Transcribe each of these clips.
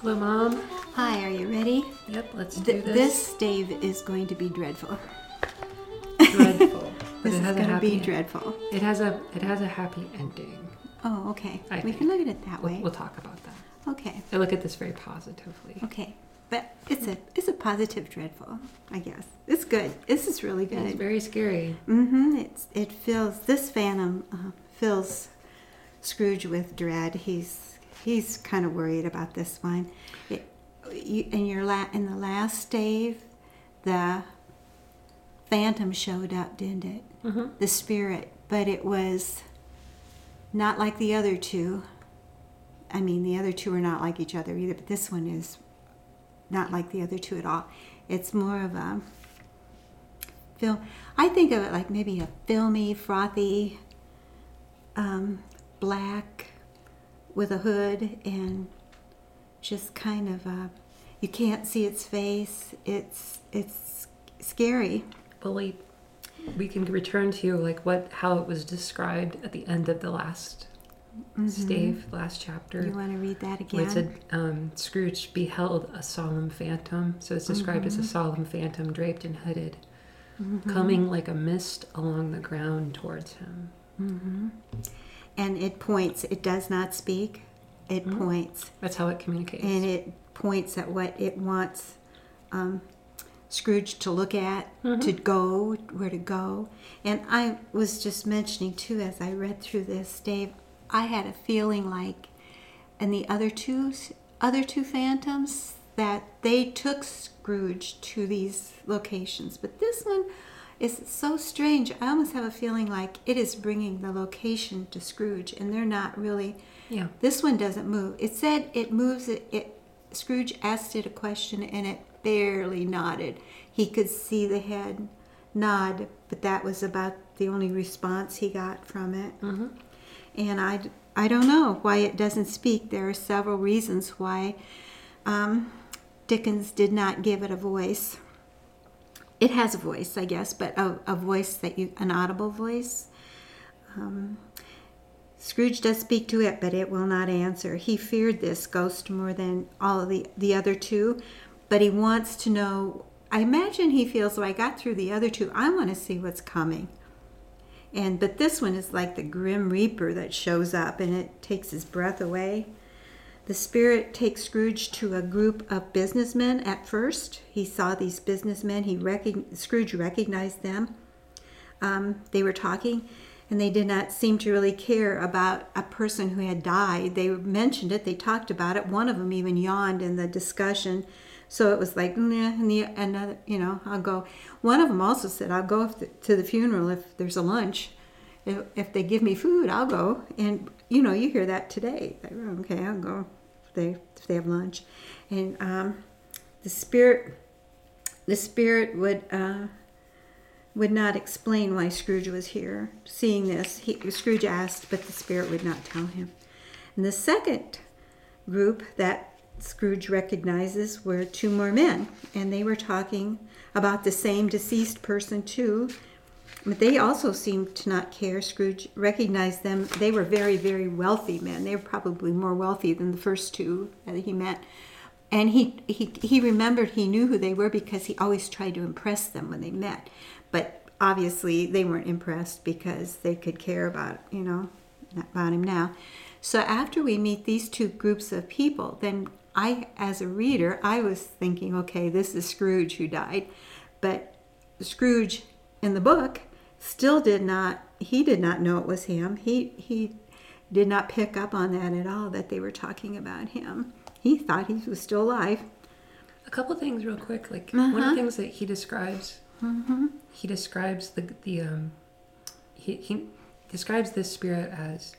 Hello, Mom. Hi, are you ready? Yep, let's do Th- this. this stave is going to be dreadful. dreadful, This is going to be dreadful. it has a it has a happy ending. Oh, okay. I we think. can look at it that We'll, way. we'll talk about that. Okay, I look at this very positively. okay. But it's a it's a positive dreadful, I guess. It's good. This is really good. It's very scary. Mm-hmm. It's it fills this Phantom uh, fills Scrooge with dread. He's he's kind of worried about this one. It, you, in your la- in the last stave, the Phantom showed up, didn't it? hmm The spirit, but it was not like the other two. I mean, the other two are not like each other either, but this one is not like the other two at all. It's more of a film. I think of it like maybe a filmy, frothy, um, black with a hood and just kind of a. You can't see its face. It's it's scary. Well, we we can return to you like what how it was described at the end of the last mm-hmm. stave, last chapter. You want to read that again? it said um, Scrooge beheld a solemn phantom. So it's described as a mm-hmm. solemn phantom draped and hooded, mm-hmm. coming like a mist along the ground towards him. And it points. It does not speak. It points, That's how it communicates. and it points at what it wants um, Scrooge to look at, to go, where to go. And I was just mentioning too, as I read through this, Dave, I had a feeling like, and the other two, other two phantoms, that they took Scrooge to these locations, but this one is so strange. I almost have a feeling like it is bringing the location to Scrooge, and they're not really. yeah. This one doesn't move. It said it moves. It, it Scrooge asked it a question and it barely nodded. He could see the head nod, but that was about the only response he got from it. hmm And I, I don't know why it doesn't speak. There are several reasons why um, Dickens did not give it a voice. It has a voice, I guess, but a, a voice that you, an audible voice. Um, Scrooge does speak to it, but it will not answer. He feared this ghost more than all of the, the other two, but he wants to know. I imagine he feels, well, I got through the other two. I want to see what's coming. And but this one is like the grim reaper that shows up and it takes his breath away. The spirit takes Scrooge to a group of businessmen at first. He saw these businessmen. He recog- Scrooge recognized them. Um, they were talking, and they did not seem to really care about a person who had died. They mentioned it. They talked about it. One of them even yawned in the discussion. So it was like, nah, and the another, you know, I'll go. One of them also said, "I'll go the, to the funeral if there's a lunch. If, if they give me food, I'll go." And you know, you hear that today. Like, "Oh, Okay, I'll go they if they have lunch. And um, the spirit, the spirit would uh, would not explain why Scrooge was here. Seeing this, he, Scrooge asked, but the spirit would not tell him. And the second group that Scrooge recognizes were two more men, and they were talking about the same deceased person too. But they also seemed to not care. Scrooge recognized them. They were very, very wealthy men. They were probably more wealthy than the first two that he met. And he, he, he remembered he knew who they were because he always tried to impress them when they met. But obviously they weren't impressed because they could care about, you know, about him now. So after we meet these two groups of people, then I, as a reader, I was thinking, okay, this is Scrooge who died. But Scrooge in the book still did not, he did not know it was him. He, he did not pick up on that at all, that they were talking about him. He thought he was still alive. A couple things, real quick. Like one of Uh-huh. the things that he describes, he describes the the um, he he describes this spirit as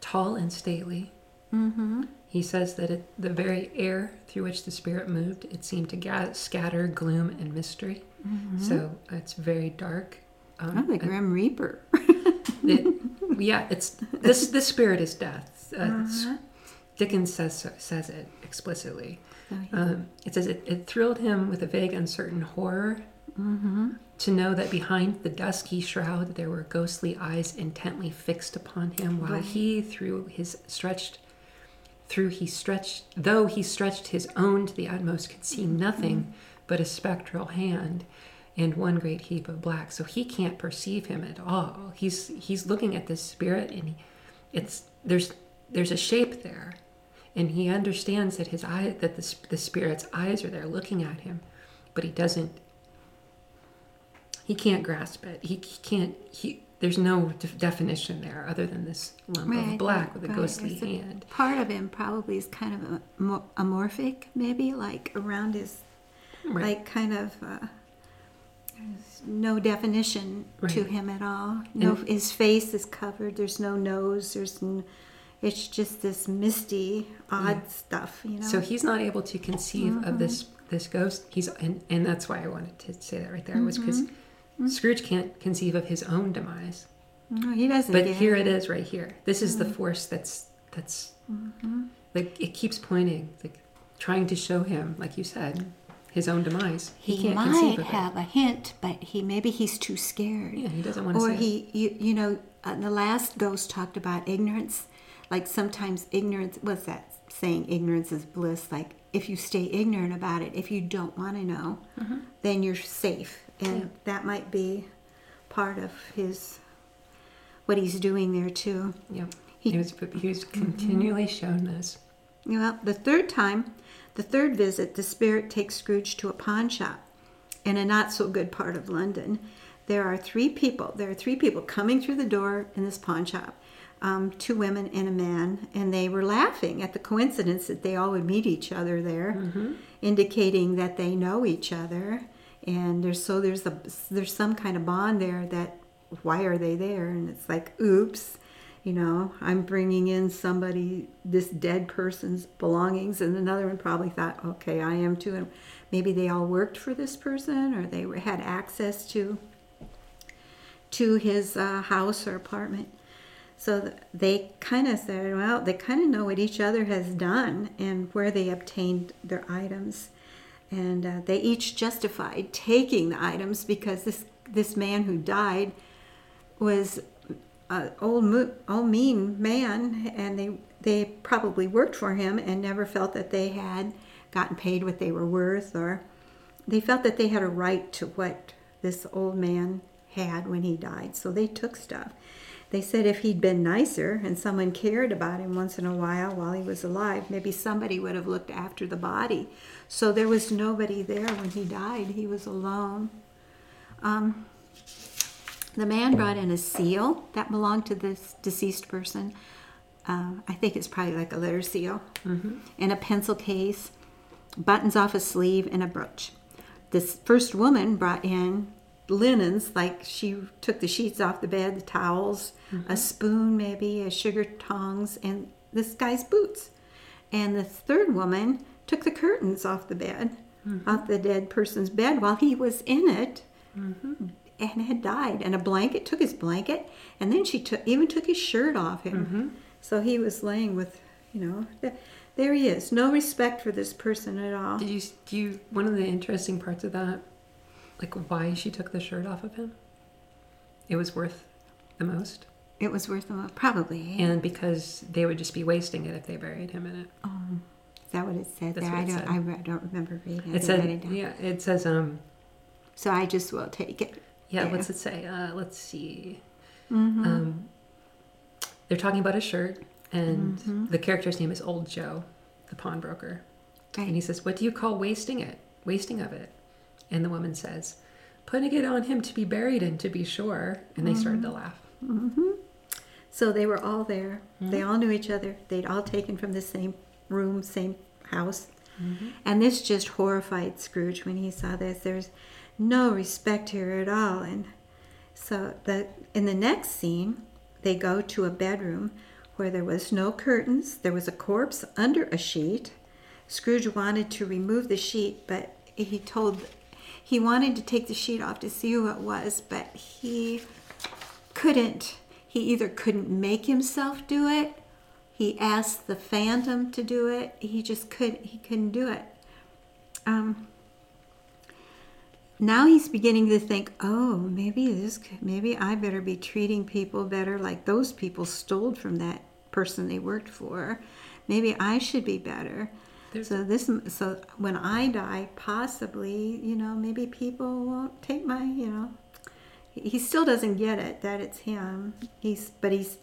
tall and stately. Mm-hmm. He says that it, the very air through which the spirit moved, it seemed to ga- scatter gloom and mystery. So it's very dark. Um, Oh, the and Grim Reaper. it, yeah, it's this. This spirit is death. Uh, Uh-huh. Dickens says says it explicitly. So he- Um, it says it, it thrilled him with a vague, uncertain horror Mm-hmm. to know that behind the dusky shroud there were ghostly eyes intently fixed upon him, while Right. he, through his stretched through he stretched, though he stretched his own to the utmost, could see nothing but a spectral hand and one great heap of black. So he can't perceive him at all. He's he's looking at this spirit, and he, it's there's there's a shape there, and he understands that his eye that the the spirit's eyes are there looking at him, but he doesn't. He can't grasp it. He, he can't. He there's no de- definition there other than this lump Right, of black with a right. ghostly It's a- hand. Part of him probably is kind of a, amorphic, maybe like around his, Right. like kind of. Uh, there's no definition to him at all. No, And- his face is covered. There's no nose. There's, n- it's just this misty, odd stuff. You know. So he's not able to conceive of this Mm-hmm. this ghost. He's and, and that's why I wanted to say that right there was because Mm-hmm. Scrooge can't conceive of his own demise. no, he doesn't. But here it. it is, right here. This is the Mm-hmm. force that's that's like it keeps pointing, like trying to show him, like you said, his own demise. He, He, can't might conceive of have a hint, but he maybe he's too scared. Yeah, he doesn't want to or see it. he you, you know uh, the last ghost talked about ignorance like sometimes ignorance what's that saying ignorance is bliss like if you stay ignorant about it if you don't want to know then you're safe and Mm-hmm. Yeah. that might be part of his what he's doing there too Yep. He- He, was he was continually shown this. well the third time the third visit the spirit takes scrooge to a pawn shop in a not so good part of London. There are three people. There are three people coming through the door in this pawn shop. Um, two women and a man, and they were laughing at the coincidence that they all would meet each other there, indicating that they know each other. And there's so there's a there's some kind of bond there that why are they there? And it's like oops, you know, I'm bringing in somebody this dead person's belongings, and another one probably thought, okay, I am too, and maybe they all worked for this person or they had access to to his uh, house or apartment. So they kind of said, well, they kind of know what each other has done and where they obtained their items, and uh, they each justified taking the items because this this man who died was an old old mean man, and they they probably worked for him and never felt that they had gotten paid what they were worth, or they felt that they had a right to what this old man had when he died. So they took stuff. They said if he'd been nicer and someone cared about him once in a while while he was alive, maybe somebody would have looked after the body. So there was nobody there when he died. He was alone. Um, the man brought in a seal that belonged to this deceased person. Uh, I think it's probably like a letter seal, mm-hmm. and a pencil case, buttons off a sleeve, and a brooch. This first woman brought in linens, like she took the sheets off the bed, the towels, a mm-hmm. spoon, maybe, a sugar tongs, and this guy's boots. And the third woman took the curtains off the bed, mm-hmm. off the dead person's bed while he was in it and had died. And a blanket took his blanket, and then she took even took his shirt off him. So he was laying with, you know, th- there he is. No respect for this person at all. Did you do you one of the interesting parts of that, like why she took the shirt off of him? It was worth the most, It was worth them probably. and because they would just be wasting it if they buried him in it. Is that what it said That's there? I don't. said. I don't remember reading it. It said, it yeah, it says, um, So I just will take it. Yeah, Yeah. what's it say? Uh, let's see. Mm-hmm. Um, they're talking about a shirt, and the character's name is Old Joe, the pawnbroker. Right. And he says, What do you call wasting it? Wasting of it? And the woman says, Putting it on him to be buried in, to be sure. And they started to laugh. So they were all there. They all knew each other. They'd all taken from the same room, same house. And this just horrified Scrooge when he saw this. There's no respect here at all. And so the in the next scene, they go to a bedroom where there was no curtains. There was a corpse under a sheet. Scrooge wanted to remove the sheet, but he told he wanted to take the sheet off to see who it was, but he couldn't he either couldn't make himself do it he asked the phantom to do it he just couldn't he couldn't do it um, now he's beginning to think oh maybe this maybe i better be treating people better like those people stole from that person they worked for maybe I should be better. There's- so this, so when I die, possibly, you know, maybe people won't take my, you know, he he still doesn't get it that it's him. He's, but he's,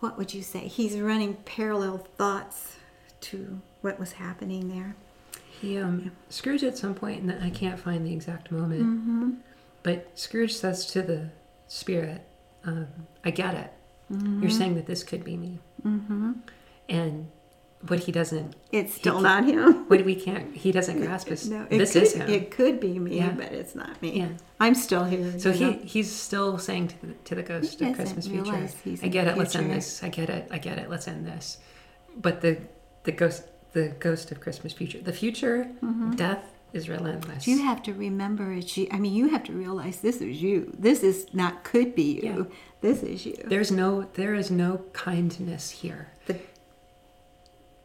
what would you say? He's running parallel thoughts to what was happening there. He um, Scrooge at some point, and I can't find the exact moment, Mm-hmm. but Scrooge says to the spirit, um, "I get it. Mm-hmm. You're saying that this could be me." Mm-hmm. And what he doesn't, It's still can't- him. what we can't, he doesn't grasp is No, this could, is him. It could be me, Yeah. but it's not me. Yeah. I'm still here. So he know. he's still saying to the, to the ghost of Christmas future, I get it. Let's end this. I get it. I get it. Let's end this. But the the ghost the ghost of Christmas future, the future, Mm-hmm. death is relentless. You have to remember it's you. I mean, you have to realize this is you. This is not could be you. Yeah. This is you. There's no there is no kindness here. The,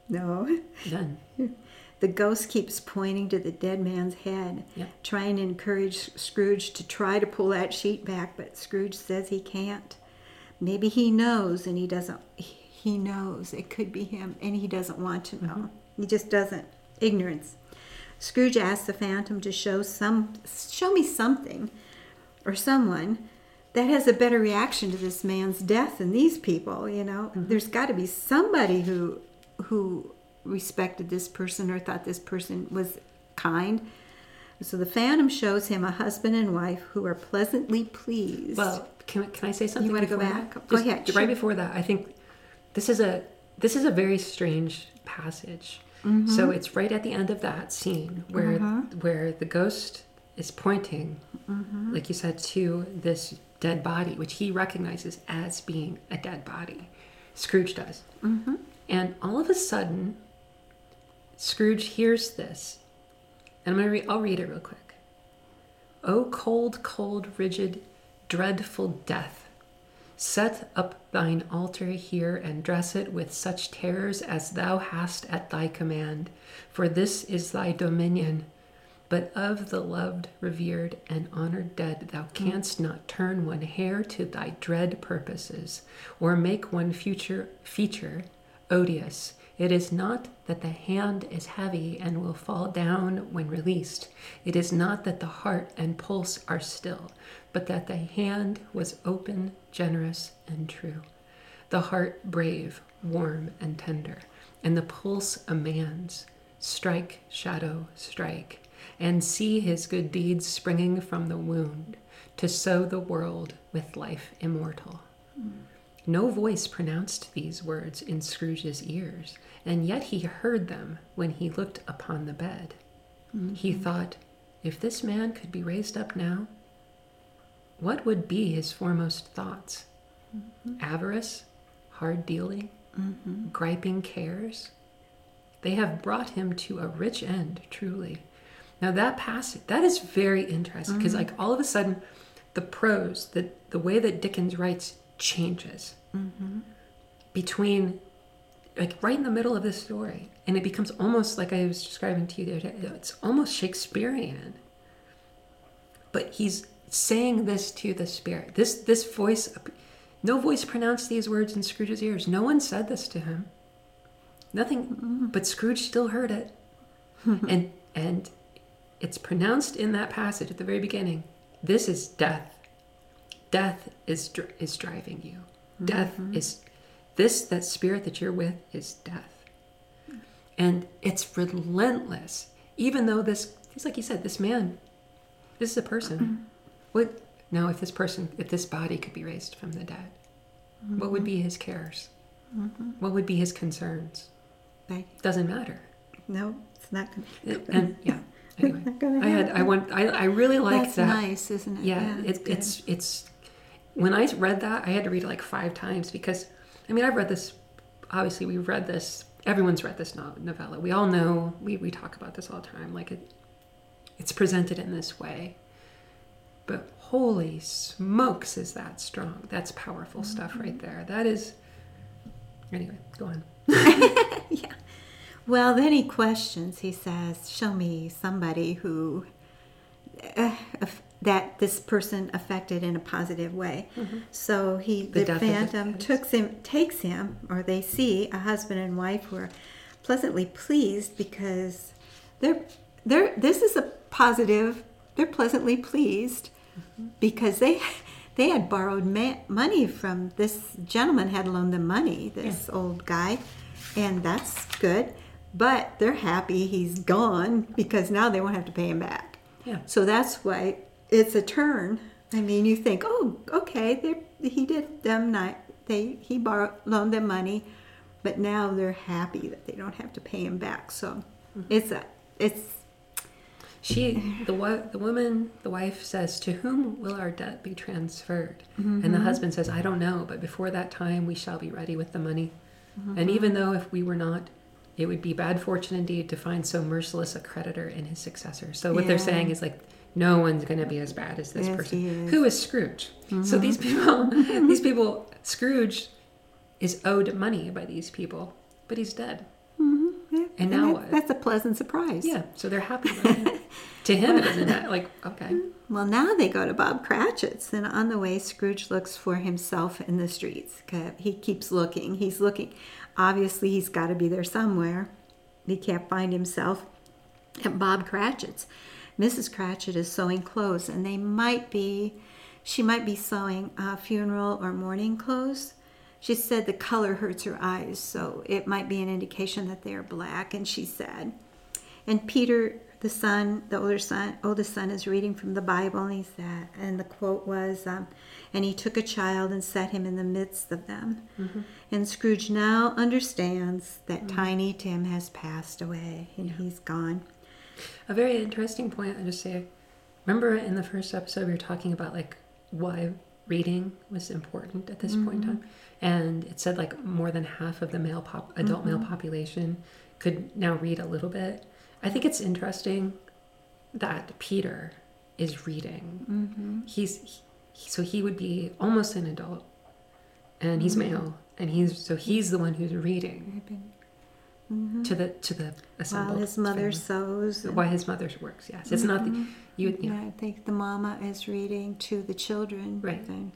no. None. The ghost keeps pointing to the dead man's head, trying to encourage Scrooge to try to pull that sheet back, but Scrooge says he can't. Maybe he knows and he doesn't. He knows it could be him and he doesn't want to know. Mm-hmm. He just doesn't. Ignorance. Scrooge asks the phantom to show some show me something or someone that has a better reaction to this man's death than these people, you know. Mm-hmm. There's got to be somebody who who respected this person or thought this person was kind. So the phantom shows him a husband and wife who are pleasantly pleased. Well, can, can I say something? You wanna go back? that? Go Just ahead, Right sure. before that, I think this is a this is a very strange passage. Mm-hmm. So it's right at the end of that scene where where the ghost is pointing, Mm-hmm. like you said, to this dead body, which he recognizes as being a dead body. Scrooge does, Mm-hmm. and all of a sudden, Scrooge hears this, and I'm gonna read. I'll read it real quick. Oh, cold, cold, rigid, dreadful death, set up thine altar here and dress it with such terrors as thou hast at thy command, for this is thy dominion. But of the loved, revered, and honored dead, thou hmm. canst not turn one hair to thy dread purposes, or make one future feature odious. It is not that the hand is heavy and will fall down when released. It is not that the heart and pulse are still, but that the hand was open, generous, and true. The heart brave, warm, and tender, and the pulse a man's. Strike, shadow, strike, and see his good deeds springing from the wound to sow the world with life immortal. No voice pronounced these words in Scrooge's ears, and yet he heard them when he looked upon the bed. He mm-hmm. thought, if this man could be raised up now, what would be his foremost thoughts? Mm-hmm. Avarice, hard dealing, mm-hmm. griping cares? They have brought him to a rich end, truly. Now that passage, that is very interesting because, mm-hmm. like, all of a sudden, the prose, the the way that Dickens writes changes between, like, right in the middle of this story, and it becomes almost like I was describing to you the other day. It's almost Shakespearean. But he's saying this to the spirit. This this voice, no voice pronounced these words in Scrooge's ears. No one said this to him. Nothing, mm-hmm. but Scrooge still heard it, and and it's pronounced in that passage at the very beginning. This is death. Death is dr- is driving you. Death mm-hmm. is this that spirit that you're with is death, and it's relentless. Even though this, it's like you said, this man, this is a person. Mm-hmm. What now? If this person, if this body could be raised from the dead, what would be mm-hmm. his cares? Mm-hmm. What would be his concerns? Right. Doesn't matter. No, it's not going It- and yeah. Anyway, gonna I had I want I I really like that. nice, isn't it? Yeah, it's it, it's it's when I read that I had to read it like five times because I mean I've read this. Obviously, we've read this. Everyone's read this novella. We all know. We we talk about this all the time. Like it, it's presented in this way. But holy smokes, is that strong? That's powerful stuff Mm-hmm. right there. That is. Anyway, go on. yeah. Well, then he questions. He says, "Show me somebody who, uh, that this person affected in a positive way. So he, Mm-hmm. The the, the phantom, dad. took him, takes him, or they see a husband and wife who are pleasantly pleased because they're they're. This is a positive. They're pleasantly pleased Mm-hmm. because they they had borrowed ma- money from this gentleman had loaned them money. This old guy, and that's good. But they're happy he's gone because now they won't have to pay him back. Yeah. So that's why it's a turn. I mean, you think, oh, okay, he did them not they he borrowed loaned them money, but now they're happy that they don't have to pay him back. So it's a it's She, the wo- the woman, the wife says, "To whom will our debt be transferred?" And the mm-hmm. husband says, "I don't know, but before that time we shall be ready with the money." Mm-hmm. And even though if we were not, it would be bad fortune indeed to find so merciless a creditor in his successor. So what they're saying is like, no one's going to be as bad as this Yes, person. is. Who is Scrooge? So mm-hmm. these people, these people, Scrooge is owed money by these people, but he's dead. Yeah, And now that- that's a pleasant surprise. Yeah, so they're happy to him, it isn't that like okay. Well, now they go to Bob Cratchit's, and on the way, Scrooge looks for himself in the streets. He keeps looking. He's looking. Obviously, he's got to be there somewhere. He can't find himself at Bob Cratchit's. Mrs. Cratchit is sewing clothes, and they might be, she might be sewing uh, funeral or mourning clothes. She said the color hurts her eyes, so it might be an indication that they are black, and she's sad. And Peter, the son, the older son, oldest son, is reading from the Bible, and he said, and the quote was, um, "And he took a child and set him in the midst of them." Mm-hmm. And Scrooge now understands that mm-hmm. Tiny Tim has passed away, and he's gone. A very interesting point. I just say, remember in the first episode we were talking about like why reading was important at this point in mm-hmm. time, and it said like more than half of the male pop adult male mm-hmm. population could now read a little bit. I think it's interesting that Peter is reading. Mm-hmm. He's he, so he would be almost an adult, and he's mm-hmm. male, and he's so he's the one who's reading to the to the assembled. While his mother family. sews. Why his mother works, yes. It's not the, you. Yeah, Yeah. I think the mama is reading to the children. Right. And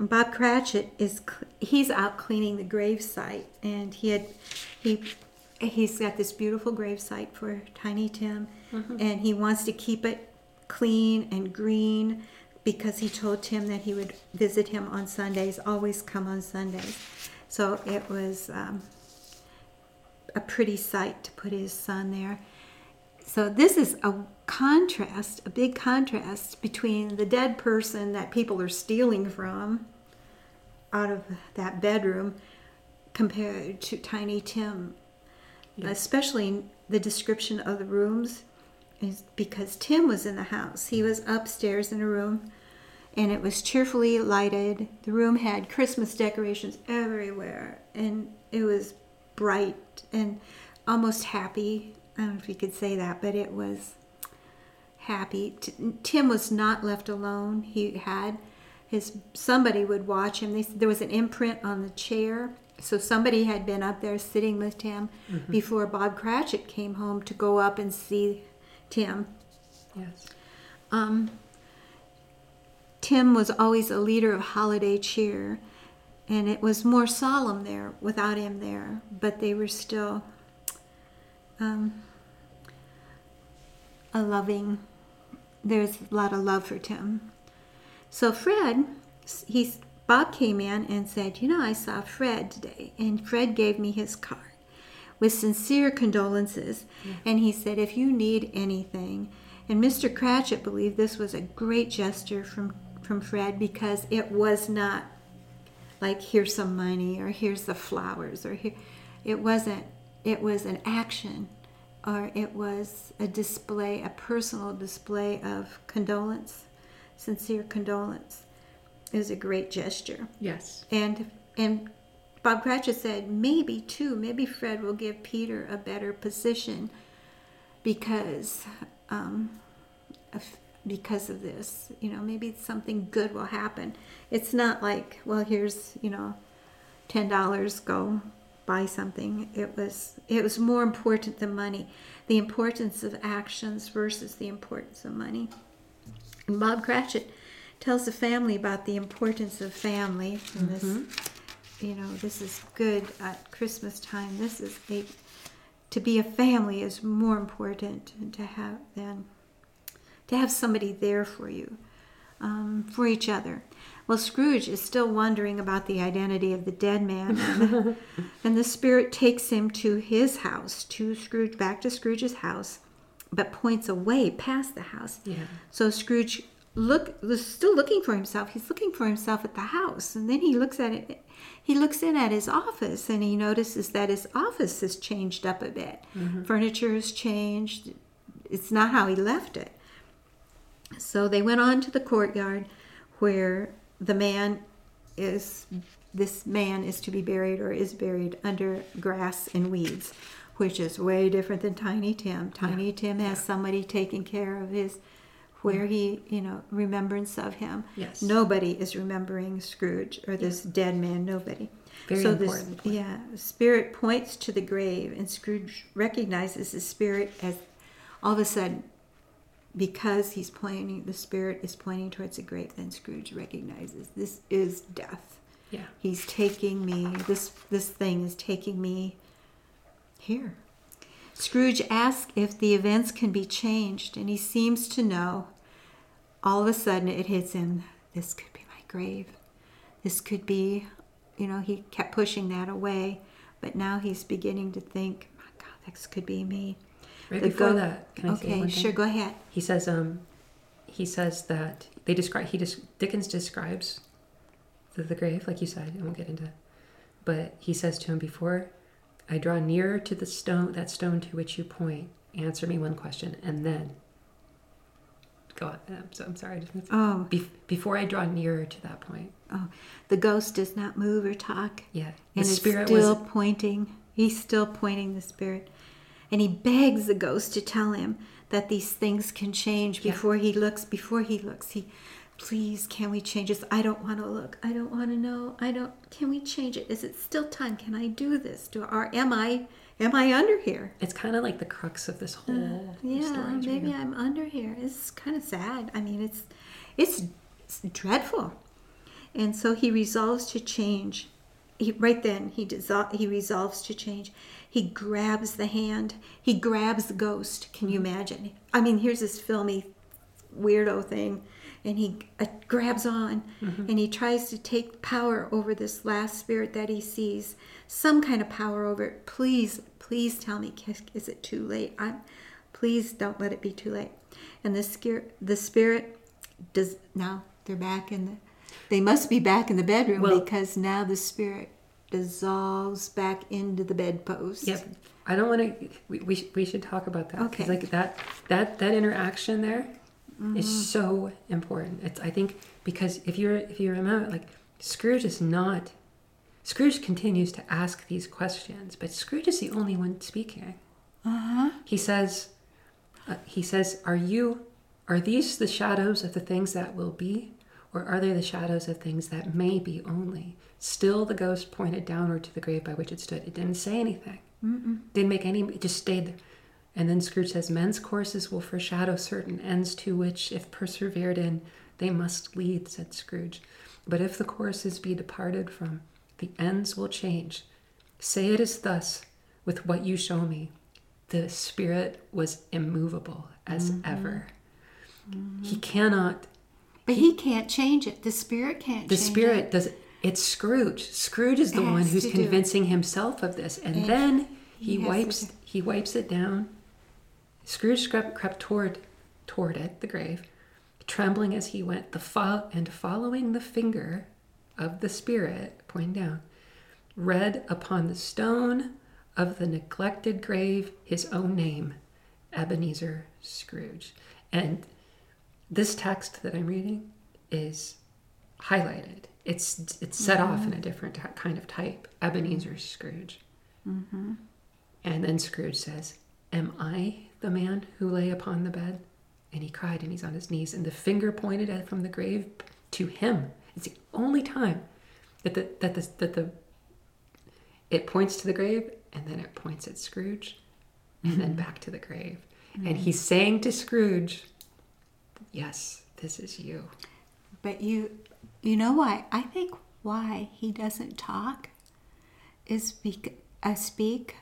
Bob Cratchit is he's out cleaning the gravesite, and he had he he's got this beautiful gravesite for Tiny Tim, and he wants to keep it clean and green because he told Tim that he would visit him on Sundays, always come on Sundays. So it was um, a pretty sight to put his son there. So this is a contrast, a big contrast between the dead person that people are stealing from out of that bedroom compared to Tiny Tim. Especially the description of the rooms is because Tim was in the house. He was upstairs in a room and it was cheerfully lighted. The room had Christmas decorations everywhere and it was bright and almost happy. I don't know if you could say that, but it was happy. T- Tim was not left alone. He had his somebody would watch him. They, there was an imprint on the chair, so somebody had been up there sitting with Tim before Bob Cratchit came home to go up and see Tim. Yes. Um, Tim was always a leader of holiday cheer, and it was more solemn there without him there, but they were still um, a loving, there's a lot of love for Tim. So Fred, he's, Bob came in and said, You know, I saw Fred today, and Fred gave me his card with sincere condolences. And he said, If you need anything, and Mr. Cratchit believed this was a great gesture from, from Fred because it was not like, here's some money or here's the flowers or here. It wasn't, it was an action or it was a display, a personal display of condolence, sincere condolence. Was a great gesture. Yes. And and Bob Cratchit said maybe too, maybe Fred will give Peter a better position because um, of, because of this. You know, maybe something good will happen. It's not like well, here's you know, ten dollars, go buy something. It was it was more important than money. The importance of actions versus the importance of money. And Bob Cratchit tells the family about the importance of family. And this you know this is good at christmas time. This is a to be a family is more important to have than to have somebody there for you um, for each other. Well scrooge is still wondering about the identity of the dead man. And the, and the spirit takes him to his house to scrooge back to scrooge's house but points away past the house Yeah. so Scrooge look was still looking for himself. He's looking for himself at the house, and then he looks at it. He looks in at his office, and he notices that his office has changed up a bit. Mm-hmm. Furniture has changed. It's not how he left it. So they went on to the courtyard, where the man is. This man is to be buried or is buried under grass and weeds, which is way different than Tiny Tim. Tiny Tim has somebody taking care of his where mm-hmm. he, you know, remembrance of him. Yes. Nobody is remembering Scrooge or this dead man. Nobody. Very so important this, yeah, spirit points to the grave, and Scrooge recognizes the spirit as all of a sudden, because he's pointing, the spirit is pointing towards the grave. Then Scrooge recognizes this is death. Yeah. He's taking me. This this thing is taking me here. Scrooge asks if the events can be changed, and he seems to know. All of a sudden, it hits him. This could be my grave. This could be, you know, he kept pushing that away, but now he's beginning to think, my God, this could be me. Right The before go- that, can I say okay, sure, go ahead. He says, um, he says that they describe. He des- Dickens describes the, the grave, like you said. I won't get into, but he says to him before, I draw nearer to the stone, that stone to which you point. Answer me one question, and then go on. Um, so I'm sorry. I just missed- Oh, Be- before I draw nearer to that point, oh, the ghost does not move or talk. yeah, the and spirit still was pointing. He's still pointing the spirit, and he begs the ghost to tell him that these things can change Yeah. before he looks. Before he looks, he, please, can we change this? I don't want to look. I don't want to know. I don't. Can we change it? Is it still time? Can I do this? Do or am I? Am I under here? It's kind of like the crux of this uh, whole Yeah, story. maybe. I'm under here. It's kind of sad. I mean, it's, it's it's dreadful. And so he resolves to change. He, right then, he dissol- he resolves to change. He grabs the hand. He grabs the ghost. Can you mm-hmm. imagine? I mean, here's this filmy weirdo thing, and he uh, grabs on, and he tries to take power over this last spirit that he sees. Some kind of power over it. Please, please tell me, is- is it too late? I, please don't let it be too late. And the spirit, the spirit does now. They're back in the. They must be back in the bedroom Well- because now the spirit dissolves back into the bedpost. Yep. I don't want to. We, we, sh- we should talk about that Okay. like that that that interaction there is Mm-hmm. so important. It's I think because if you're if you remember like Scrooge is not Scrooge continues to ask these questions, but Scrooge is the only one speaking. Uh huh. He says uh, he says are you are these the shadows of the things that will be or are they the shadows of things that may be only? Still the ghost pointed downward to the grave by which it stood. It didn't say anything. Didn't make any, it just stayed there. And then Scrooge says, Men's courses will foreshadow certain ends to which, if persevered in, they must lead, said Scrooge. But if the courses be departed from, the ends will change. Say it is thus with what you show me. The spirit was immovable as mm-hmm. ever. Mm-hmm. He cannot, But he can't change it. The spirit can't. the spirit It. does, it's Scrooge. Scrooge is the one who's to do it. convincing himself of this. And, And then he he, wipes he wipes it down. Scrooge crept, toward toward it, the grave, trembling as he went, the fo- and following the finger of the spirit, pointing down, read upon the stone of the neglected grave his own name, Ebenezer Scrooge. And this text that I'm reading is highlighted. It's it's set off in a mm-hmm. different ty- kind of type. Ebenezer Scrooge. Mm-hmm. And then Scrooge says, Am I the man who lay upon the bed? And he cried, and he's on his knees, and the finger pointed at from the grave to him. It's the only time that the that the that the it points to the grave, and then it points at Scrooge, and then mm-hmm. back to the grave. Mm-hmm. And he's saying to Scrooge, yes, this is you. But you, you know why? I think why he doesn't talk is bec- I speak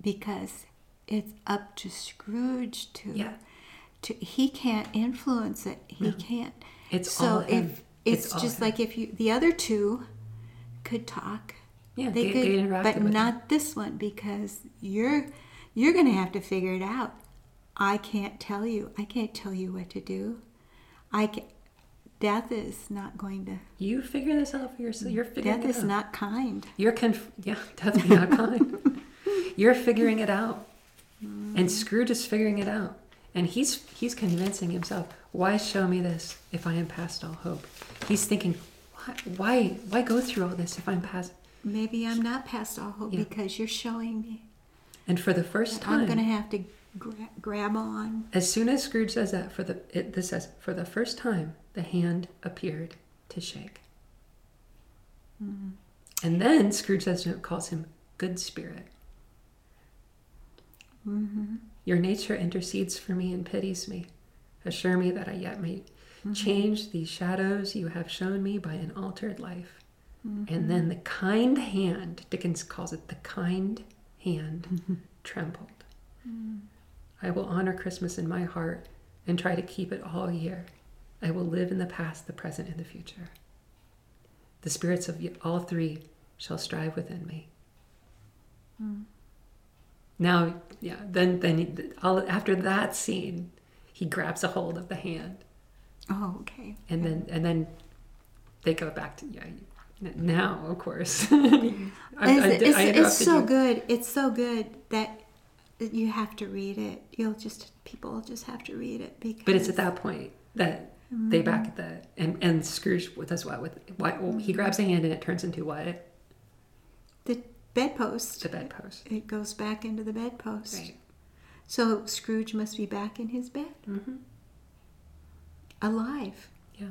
because it's up to Scrooge to. Yeah. To, he can't influence it. He No. can't. It's so all if him. it's, It's just him. like if you the other two could talk, Yeah, they, they, could, they but him. not this one because you're you're going to have to figure it out. I can't tell you. I can't tell you what to do. I can, death is not going to. You figure this out for yourself. You're figuring Death is out. not kind. You're conf- yeah, death be not kind. You're figuring it out, Mm. and Scrooge is figuring it out, and he's he's convincing himself. Why show me this if I am past all hope? He's thinking, why why why go through all this if I'm past? Maybe I'm not past all hope Yeah. because you're showing me. And for the first time, I'm going to have to gra- grab on. As soon as Scrooge says that, for the it, this says for the first time, the hand appeared to shake. And then Scrooge says calls him good spirit. Mm-hmm. Your nature intercedes for me and pities me. Assure me that I yet may mm-hmm. change these shadows you have shown me by an altered life. Mm-hmm. And then the kind hand, Dickens calls it the kind hand, trembled. Mm. I will honor Christmas in my heart and try to keep it all year. I will live in the past, the present, and the future. The spirits of all three shall strive within me. Mm. Now, yeah, then, then he, all, after that scene, he grabs a hold of the hand, Oh, okay. and then and then they go back to yeah. Now, of course, I, I It's, did- it's, so you. good. It's so good that you have to read it. You'll just people just have to read it because. But it's at that point that they back mm-hmm. at the and and Scrooge does what with what well, oh, he grabs a hand and it turns into what bedpost. the bedpost. It goes back into the bedpost. Right. So Scrooge must be back in his bed, Mm-hmm. alive, Yeah.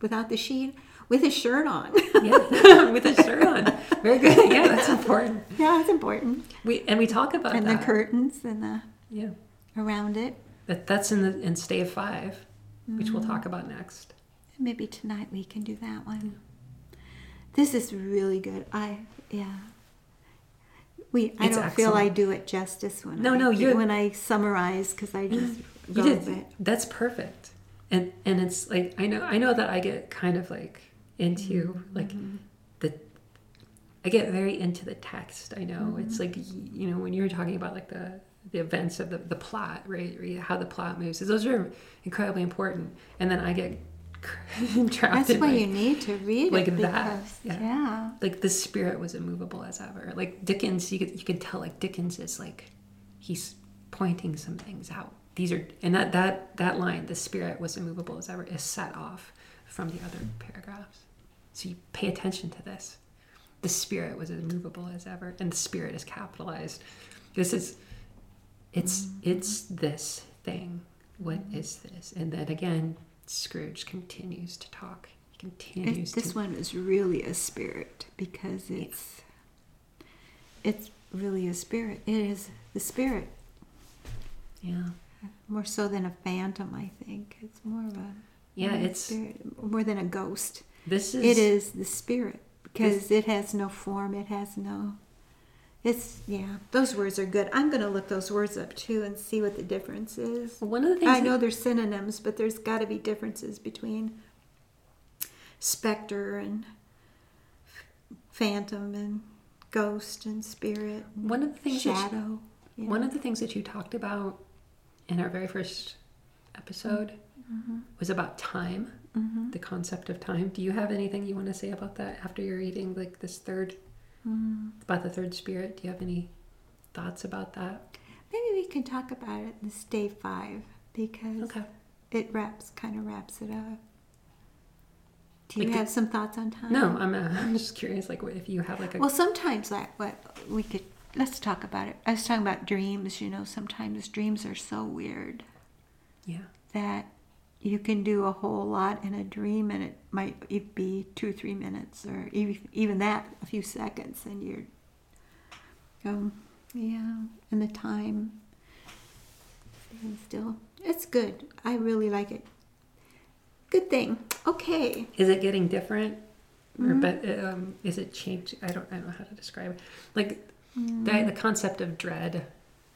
without the sheet, with his shirt on. Yeah. with a shirt on. Very good. Yeah, that's important. yeah, it's important. We and we talk about and that. the curtains and the Yeah. around it. That that's in the in stave five, which Mm-hmm. we'll talk about next. Maybe tonight we can do that one. This is really good. I yeah. We I It's don't feel I do it justice when No, I, no, you're- when I summarize because I just You did. That's perfect. And and it's like I know I know that I get kind of like into Mm-hmm. like the I get very into the text. I know Mm-hmm. it's like you know when you're talking about like the the events of the, the plot, right? How the plot moves. Those are incredibly important. And then I get That's why like, you need to read like it that, because yeah. yeah. like the spirit was immovable as ever. Like Dickens, you could you could tell like Dickens is like he's pointing some things out. These are and that that that line, the spirit was immovable as ever, is set off from the other paragraphs. So you pay attention to this. The spirit was immovable as ever, and the spirit is capitalized. This is it's mm-hmm. it's this thing. What is this? And then again, Scrooge continues to talk. He continues It, this to one is really a spirit because it's it's really a spirit. It is the spirit yeah. more so than a phantom. I think it's more of a Yeah, it's spirit, more than a ghost. this is It is the spirit because it has no form. It has no. It's yeah. Those words are good. I'm gonna look those words up too and see what the difference is. one of the things I know there's synonyms, but there's got to be differences between specter and phantom and ghost and spirit. And one of the things that you- shadow. yeah. one of the things that you talked about in our very first episode Mm-hmm. was about time, the concept of time. Do you have anything you want to say about that after you're eating like this third Mm-hmm. about the third spirit? Do you have any thoughts about that? Maybe we can talk about it in this stave five because Okay. it wraps kind of wraps it up. Do you Like the- have some thoughts on time? No, I'm, uh, I'm just curious. Like, if you have like a Well, sometimes like what we could let's talk about it. I was talking about dreams. You know, sometimes dreams are so weird yeah, that you can do a whole lot in a dream, and it might be two, three minutes, or even even that, a few seconds, and you're, um, yeah, and the time. And still, it's good. I really like it. Good thing. Okay. Is it getting different, or Mm-hmm. but um, is it changed? I don't I don't know how to describe it. Like Mm-hmm. the the concept of dread,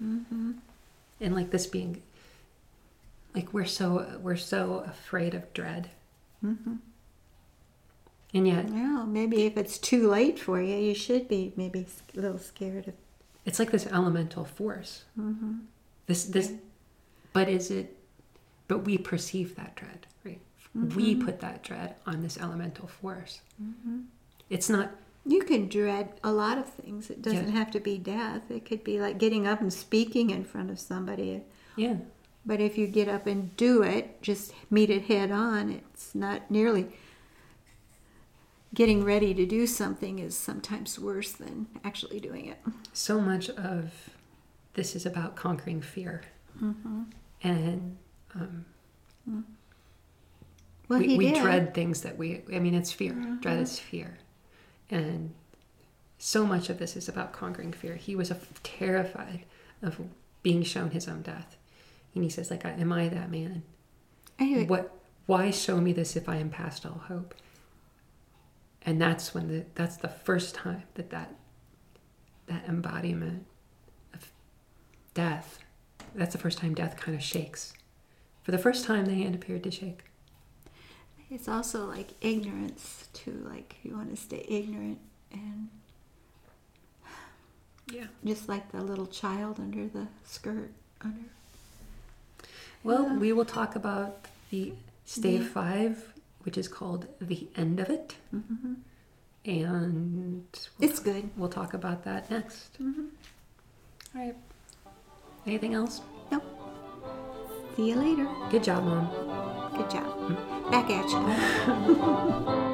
mm-hmm. and like this being like we're so we're so afraid of dread, Mm-hmm. and yet Well, maybe if it's too late for you, you should be maybe a little scared of. it's like this elemental force. Mm-hmm. This this, but is it? But we perceive that dread, right? We Mm-hmm. put that dread on this elemental force. It's not. You can dread a lot of things. It doesn't have to be death. It could be like getting up and speaking in front of somebody. Yeah, But if you get up and do it, just meet it head on, it's not nearly. Getting ready to do something is sometimes worse than actually doing it. so much of this is about conquering fear, Mm-hmm. and um, Well, we, we. Mm-hmm. dread things that we. I mean, it's fear. Dread is fear, and so much of this is about conquering fear. He was terrified of being shown his own death, and he says, "Like, am I that man? Anyway, What? Why show me this if I am past all hope?" And that's when the that's the first time that that that embodiment of death. That's the first time death kind of shakes. For the first time, the hand appeared to shake. It's also like ignorance too. Like you want to stay ignorant and Yeah. just like the little child under the skirt under. Well, Yeah. we will talk about the stave Yeah. five, which is called the end of it, Mm-hmm. and we'll, It's good. we'll talk about that next. Mm-hmm. All right. Anything else? Nope. See you later. Good job, mom. Good job. Back at you.